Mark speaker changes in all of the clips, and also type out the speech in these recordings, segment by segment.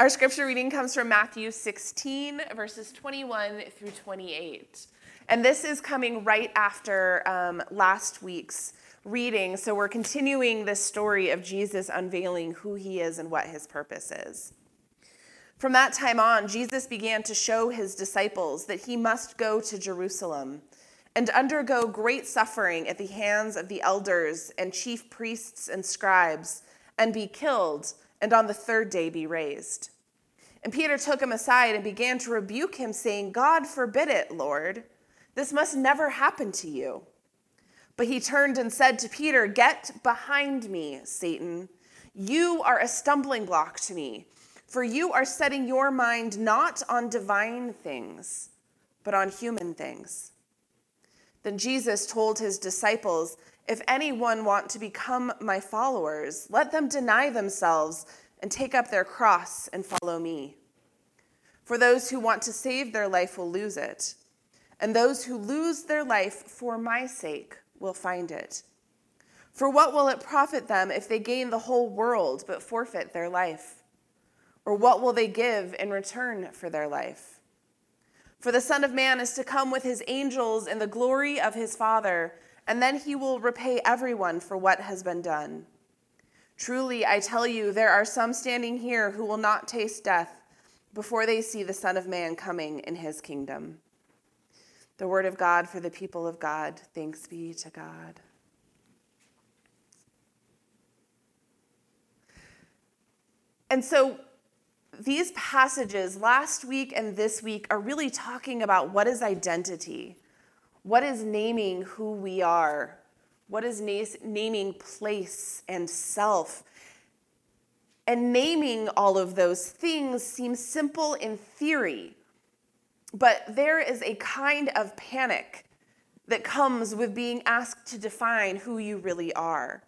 Speaker 1: Our scripture reading comes from Matthew 16, verses 21 through 28. And this is coming right after um, last week's reading. So we're continuing this story of Jesus unveiling who he is and what his purpose is. From that time on, Jesus began to show his disciples that he must go to Jerusalem and undergo great suffering at the hands of the elders and chief priests and scribes and be killed and on the third day be raised. And Peter took him aside and began to rebuke him, saying, God forbid it, Lord. This must never happen to you. But he turned and said to Peter, Get behind me, Satan. You are a stumbling block to me, for you are setting your mind not on divine things, but on human things. Then Jesus told his disciples, If anyone want to become my followers, let them deny themselves and take up their cross and follow me. For those who want to save their life will lose it, and those who lose their life for my sake will find it. For what will it profit them if they gain the whole world but forfeit their life? Or what will they give in return for their life? For the Son of Man is to come with his angels in the glory of his Father, and then he will repay everyone for what has been done. Truly, I tell you, there are some standing here who will not taste death before they see the Son of Man coming in his kingdom. The word of God for the people of God. Thanks be to God. And so, these passages last week and this week are really talking about what is identity, what is naming who we are, what is naming place and self? And naming all of those things seems simple in theory, but there is a kind of panic that comes with being asked to define who you really are.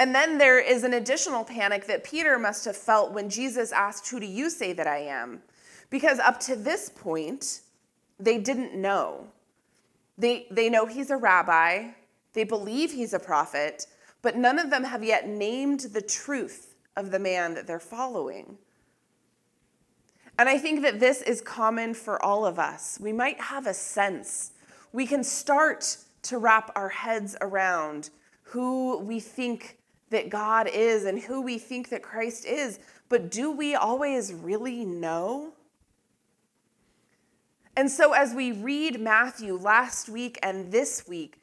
Speaker 1: And then there is an additional panic that Peter must have felt when Jesus asked, Who do you say that I am? Because up to this point, they didn't know. They, they know he's a rabbi, they believe he's a prophet, but none of them have yet named the truth of the man that they're following. And I think that this is common for all of us. We might have a sense. We can start to wrap our heads around who we think that God is and who we think that Christ is, but do we always really know? And so, as we read Matthew last week and this week,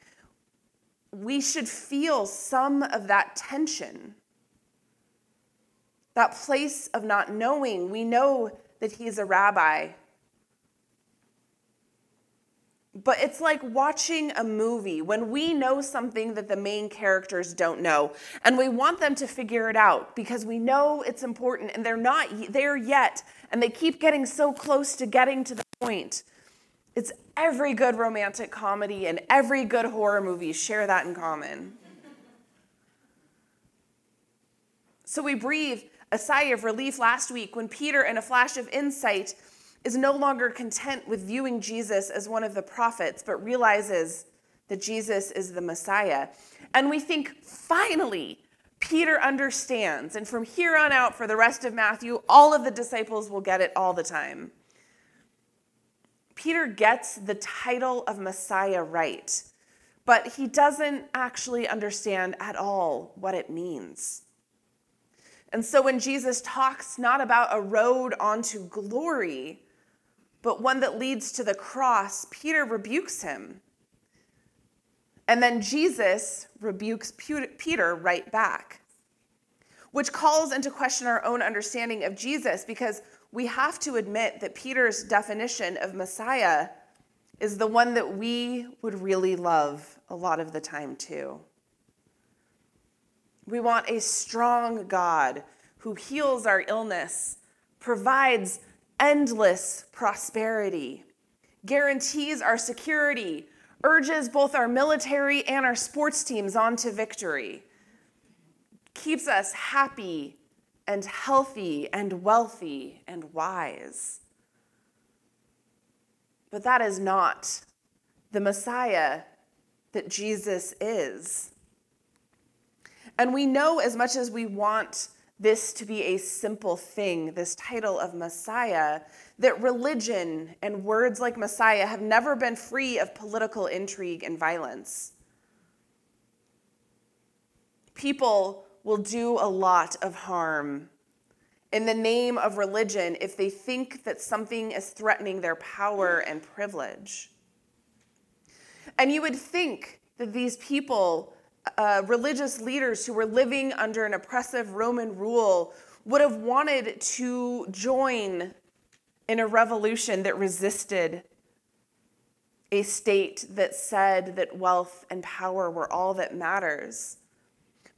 Speaker 1: we should feel some of that tension, that place of not knowing. We know that he's a rabbi. But it's like watching a movie when we know something that the main characters don't know, and we want them to figure it out because we know it's important and they're not there yet, and they keep getting so close to getting to the point. It's every good romantic comedy and every good horror movie share that in common. So we breathe a sigh of relief last week when Peter, in a flash of insight, is no longer content with viewing Jesus as one of the prophets, but realizes that Jesus is the Messiah. And we think, finally, Peter understands. And from here on out, for the rest of Matthew, all of the disciples will get it all the time. Peter gets the title of Messiah right, but he doesn't actually understand at all what it means. And so when Jesus talks not about a road onto glory, but one that leads to the cross, Peter rebukes him. And then Jesus rebukes Peter right back, which calls into question our own understanding of Jesus because we have to admit that Peter's definition of Messiah is the one that we would really love a lot of the time, too. We want a strong God who heals our illness, provides endless prosperity, guarantees our security, urges both our military and our sports teams on to victory, keeps us happy and healthy and wealthy and wise. But that is not the Messiah that Jesus is. And we know as much as we want this to be a simple thing, this title of Messiah, that religion and words like Messiah have never been free of political intrigue and violence. People will do a lot of harm in the name of religion if they think that something is threatening their power and privilege. And you would think that these people uh, religious leaders who were living under an oppressive Roman rule would have wanted to join in a revolution that resisted a state that said that wealth and power were all that matters.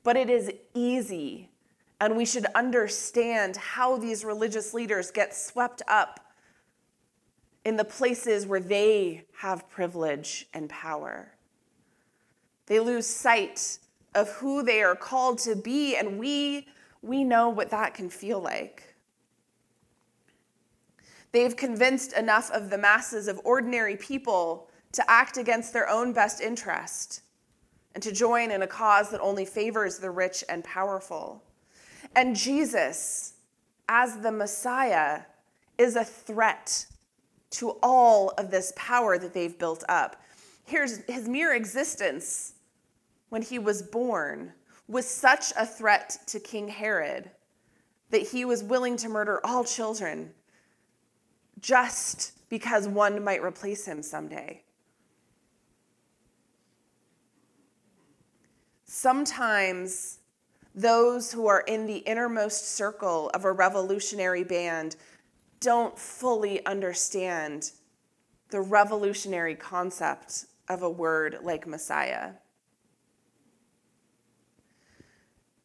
Speaker 1: But it is easy, and we should understand how these religious leaders get swept up in the places where they have privilege and power. They lose sight of who they are called to be, and we, we know what that can feel like. They've convinced enough of the masses of ordinary people to act against their own best interest and to join in a cause that only favors the rich and powerful. And Jesus, as the Messiah, is a threat to all of this power that they've built up. Here's his mere existence when he was born was such a threat to King Herod that he was willing to murder all children just because one might replace him someday. Sometimes those who are in the innermost circle of a revolutionary band don't fully understand the revolutionary concept of a word like Messiah.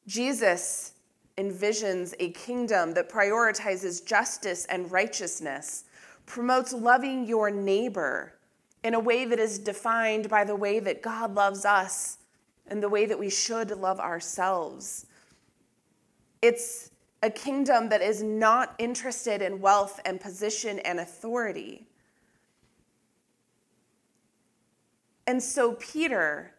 Speaker 1: Jesus envisions a kingdom that prioritizes justice and righteousness, promotes loving your neighbor in a way that is defined by the way that God loves us and the way that we should love ourselves. It's a kingdom that is not interested in wealth and position and authority. And so, Peter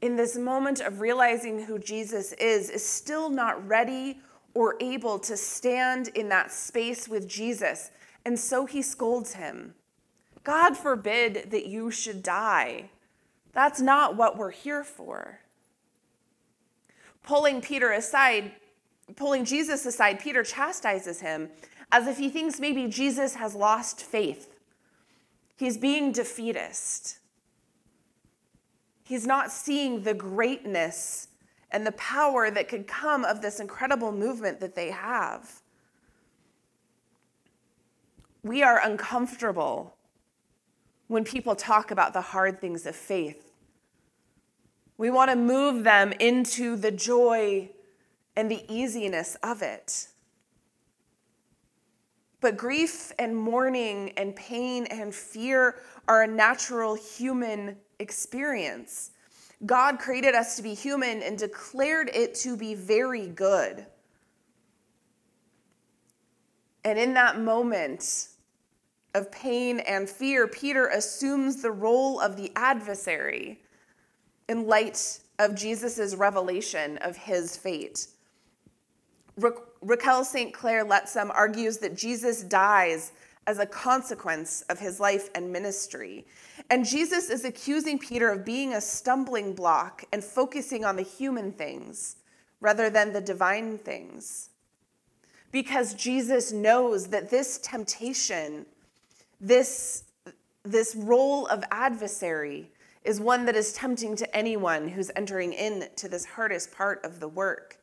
Speaker 1: in this moment of realizing who Jesus is, is still not ready or able to stand in that space with Jesus. And so he scolds him God forbid that you should die. That's not what we're here for. Pulling Peter aside, pulling Jesus aside, Peter chastises him as if he thinks maybe Jesus has lost faith. He's being defeatist. He's not seeing the greatness and the power that could come of this incredible movement that they have. We are uncomfortable when people talk about the hard things of faith. We want to move them into the joy and the easiness of it. But grief and mourning and pain and fear are a natural human experience. God created us to be human and declared it to be very good. And in that moment of pain and fear, Peter assumes the role of the adversary in light of Jesus' revelation of his fate. Ra- Raquel St. Clair Lettsome argues that Jesus dies as a consequence of his life and ministry. And Jesus is accusing Peter of being a stumbling block and focusing on the human things rather than the divine things. Because Jesus knows that this temptation, this, this role of adversary, is one that is tempting to anyone who's entering into this hardest part of the work.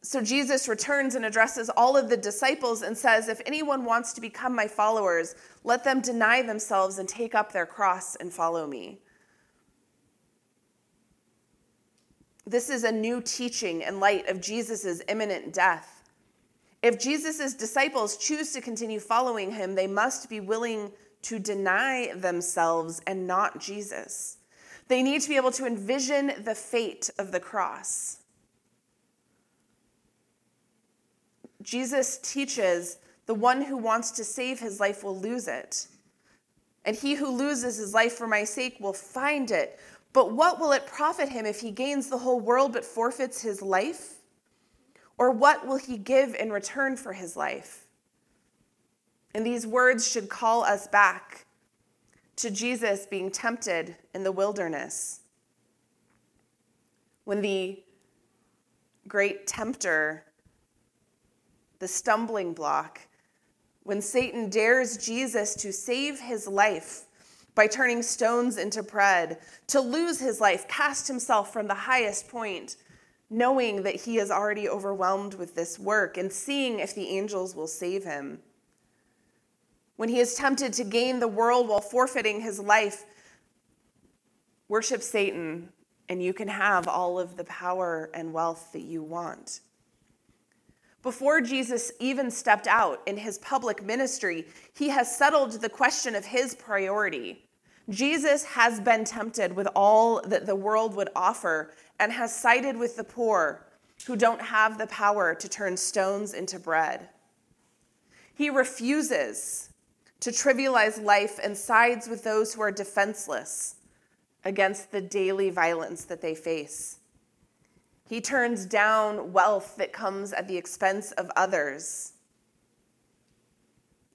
Speaker 1: So Jesus returns and addresses all of the disciples and says, If anyone wants to become my followers, let them deny themselves and take up their cross and follow me. This is a new teaching in light of Jesus' imminent death. If Jesus' disciples choose to continue following him, they must be willing to deny themselves and not Jesus. They need to be able to envision the fate of the cross. Jesus teaches the one who wants to save his life will lose it. And he who loses his life for my sake will find it. But what will it profit him if he gains the whole world but forfeits his life? Or what will he give in return for his life? And these words should call us back to Jesus being tempted in the wilderness. When the great tempter, the stumbling block, when Satan dares Jesus to save his life by turning stones into bread, to lose his life, cast himself from the highest point, knowing that he is already overwhelmed with this work and seeing if the angels will save him. When he is tempted to gain the world while forfeiting his life, worship Satan and you can have all of the power and wealth that you want. Before Jesus even stepped out in his public ministry, he has settled the question of his priority. Jesus has been tempted with all that the world would offer and has sided with the poor who don't have the power to turn stones into bread. He refuses to trivialize life and sides with those who are defenseless against the daily violence that they face. He turns down wealth that comes at the expense of others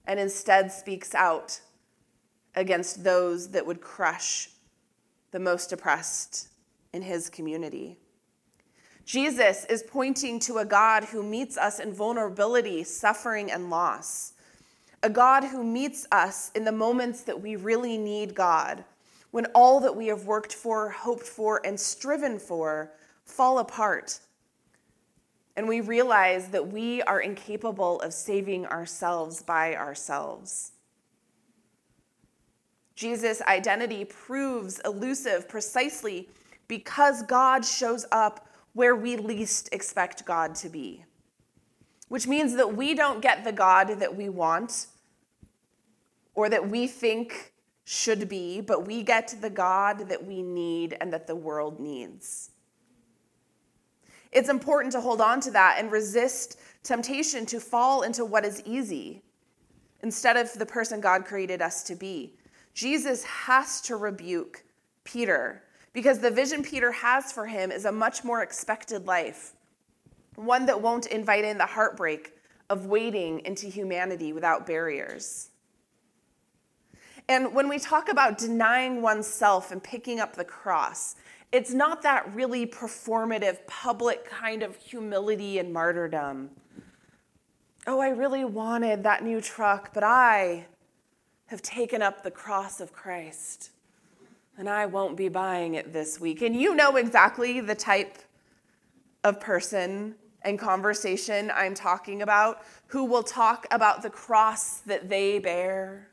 Speaker 1: and instead speaks out against those that would crush the most oppressed in his community. Jesus is pointing to a God who meets us in vulnerability, suffering, and loss. A God who meets us in the moments that we really need God, when all that we have worked for, hoped for, and striven for fall apart. And we realize that we are incapable of saving ourselves by ourselves. Jesus' identity proves elusive precisely because God shows up where we least expect God to be, which means that we don't get the God that we want or that we think should be, but we get the God that we need and that the world needs. It's important to hold on to that and resist temptation to fall into what is easy instead of the person God created us to be. Jesus has to rebuke Peter because the vision Peter has for him is a much more expected life, one that won't invite in the heartbreak of wading into humanity without barriers. And when we talk about denying oneself and picking up the cross, it's not that really performative, public kind of humility and martyrdom. Oh, I really wanted that new truck, but I have taken up the cross of Christ and I won't be buying it this week. And you know exactly the type of person and conversation I'm talking about who will talk about the cross that they bear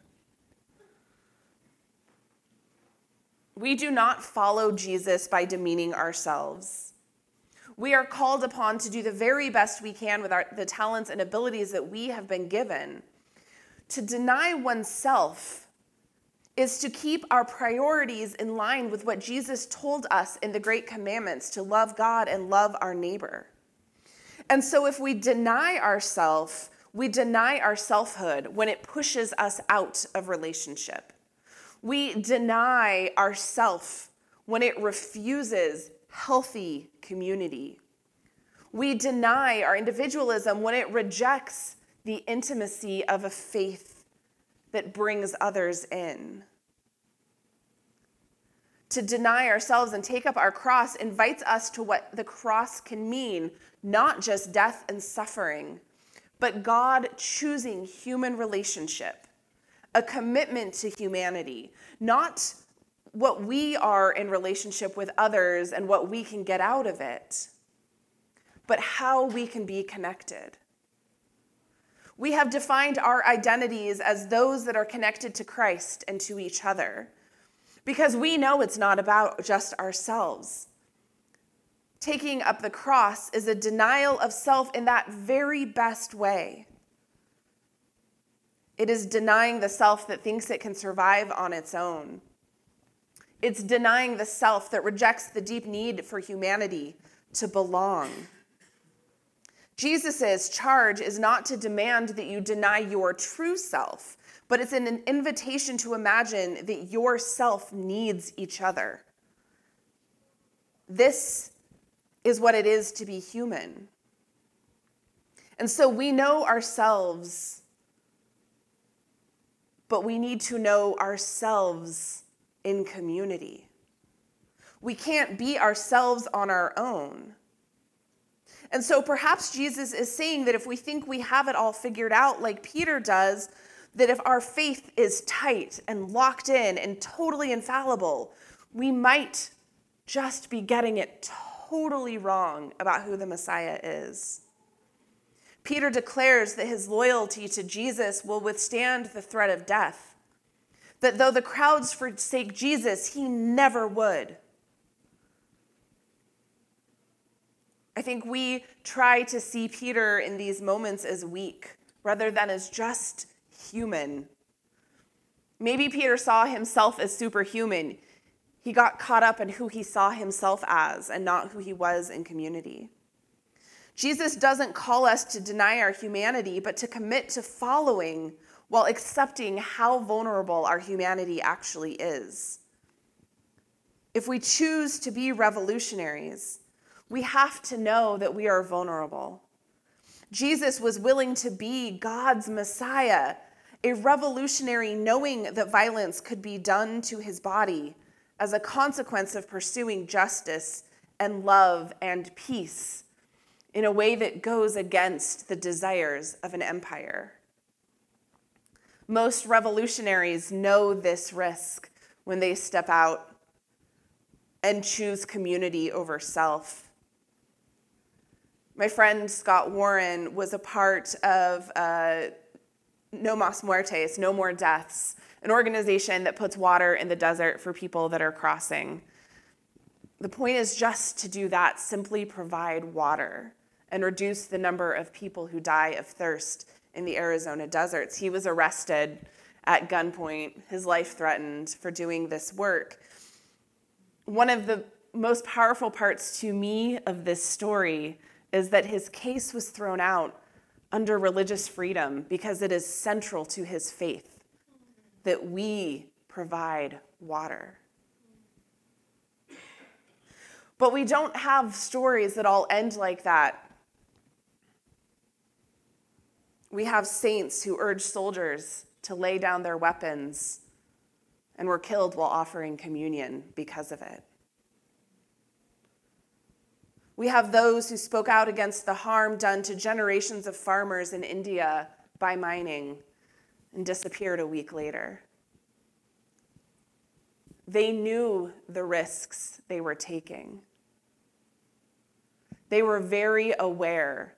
Speaker 1: We do not follow Jesus by demeaning ourselves. We are called upon to do the very best we can with our, the talents and abilities that we have been given. To deny oneself is to keep our priorities in line with what Jesus told us in the Great Commandments to love God and love our neighbor. And so, if we deny ourselves, we deny our selfhood when it pushes us out of relationship. We deny ourself when it refuses healthy community. We deny our individualism when it rejects the intimacy of a faith that brings others in. To deny ourselves and take up our cross invites us to what the cross can mean not just death and suffering, but God choosing human relationship a commitment to humanity, not what we are in relationship with others and what we can get out of it, but how we can be connected. We have defined our identities as those that are connected to Christ and to each other because we know it's not about just ourselves. Taking up the cross is a denial of self in that very best way. It is denying the self that thinks it can survive on its own. It's denying the self that rejects the deep need for humanity to belong. Jesus' charge is not to demand that you deny your true self, but it's an invitation to imagine that your self needs each other. This is what it is to be human. And so we know ourselves, but we need to know ourselves in community. We can't be ourselves on our own. And so perhaps Jesus is saying that if we think we have it all figured out, like Peter does, that if our faith is tight and locked in and totally infallible, we might just be getting it totally wrong about who the Messiah is. Peter declares that his loyalty to Jesus will withstand the threat of death, that though the crowds forsake Jesus, he never would. I think we try to see Peter in these moments as weak rather than as just human. Maybe Peter saw himself as superhuman. He got caught up in who he saw himself as and not who he was in community. Jesus doesn't call us to deny our humanity, but to commit to following while accepting how vulnerable our humanity actually is. If we choose to be revolutionaries, we have to know that we are vulnerable. Jesus was willing to be God's Messiah, a revolutionary knowing that violence could be done to his body as a consequence of pursuing justice and love and peace in a way that goes against the desires of an empire. Most revolutionaries know this risk when they step out and choose community over self. My friend Scott Warren was a part of uh, No Mas Muertes, No More Deaths, an organization that puts water in the desert for people that are crossing. The point is just to do that, simply provide water and reduce the number of people who die of thirst in the Arizona deserts. He was arrested at gunpoint, his life threatened for doing this work. One of the most powerful parts to me of this story is that his case was thrown out under religious freedom because it is central to his faith that we provide water. But we don't have stories that all end like that. We have saints who urge soldiers to lay down their weapons and were killed while offering communion because of it. We have those who spoke out against the harm done to generations of farmers in India by mining and disappeared a week later. They knew the risks they were taking. They were very aware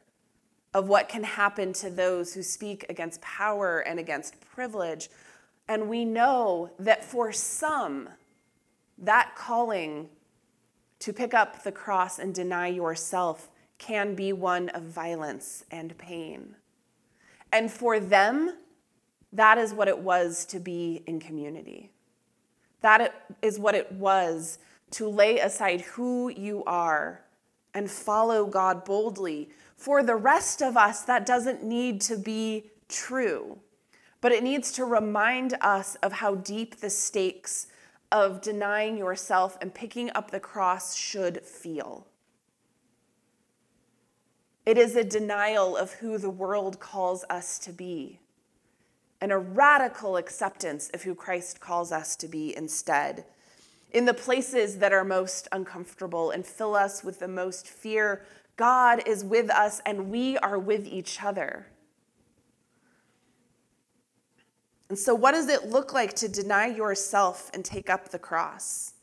Speaker 1: of what can happen to those who speak against power and against privilege. And we know that for some, that calling to pick up the cross and deny yourself can be one of violence and pain. And for them, that is what it was to be in community. That is what it was to lay aside who you are and follow God boldly. For the rest of us, that doesn't need to be true, but it needs to remind us of how deep the stakes of denying yourself and picking up the cross should feel. It is a denial of who the world calls us to be, and a radical acceptance of who Christ calls us to be instead. In the places that are most uncomfortable and fill us with the most fear, God is with us and we are with each other. And so, what does it look like to deny yourself and take up the cross?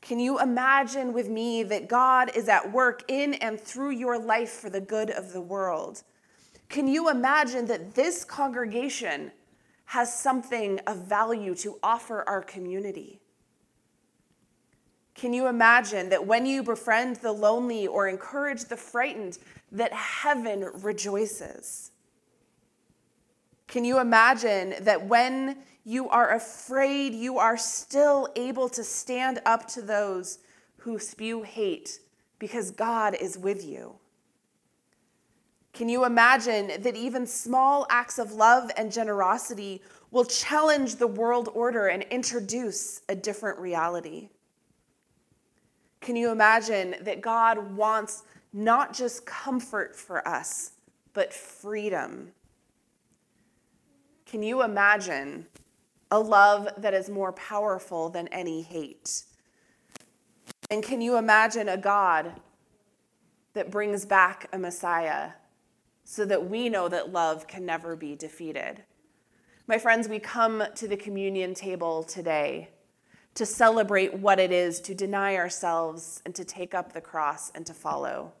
Speaker 1: Can you imagine with me that God is at work in and through your life for the good of the world? Can you imagine that this congregation has something of value to offer our community? Can you imagine that when you befriend the lonely or encourage the frightened, that heaven rejoices? Can you imagine that when you are afraid, you are still able to stand up to those who spew hate because God is with you? Can you imagine that even small acts of love and generosity will challenge the world order and introduce a different reality? Can you imagine that God wants not just comfort for us, but freedom. Can you imagine a love that is more powerful than any hate? And can you imagine a God that brings back a Messiah so that we know that love can never be defeated? My friends, we come to the communion table today to celebrate what it is to deny ourselves and to take up the cross and to follow.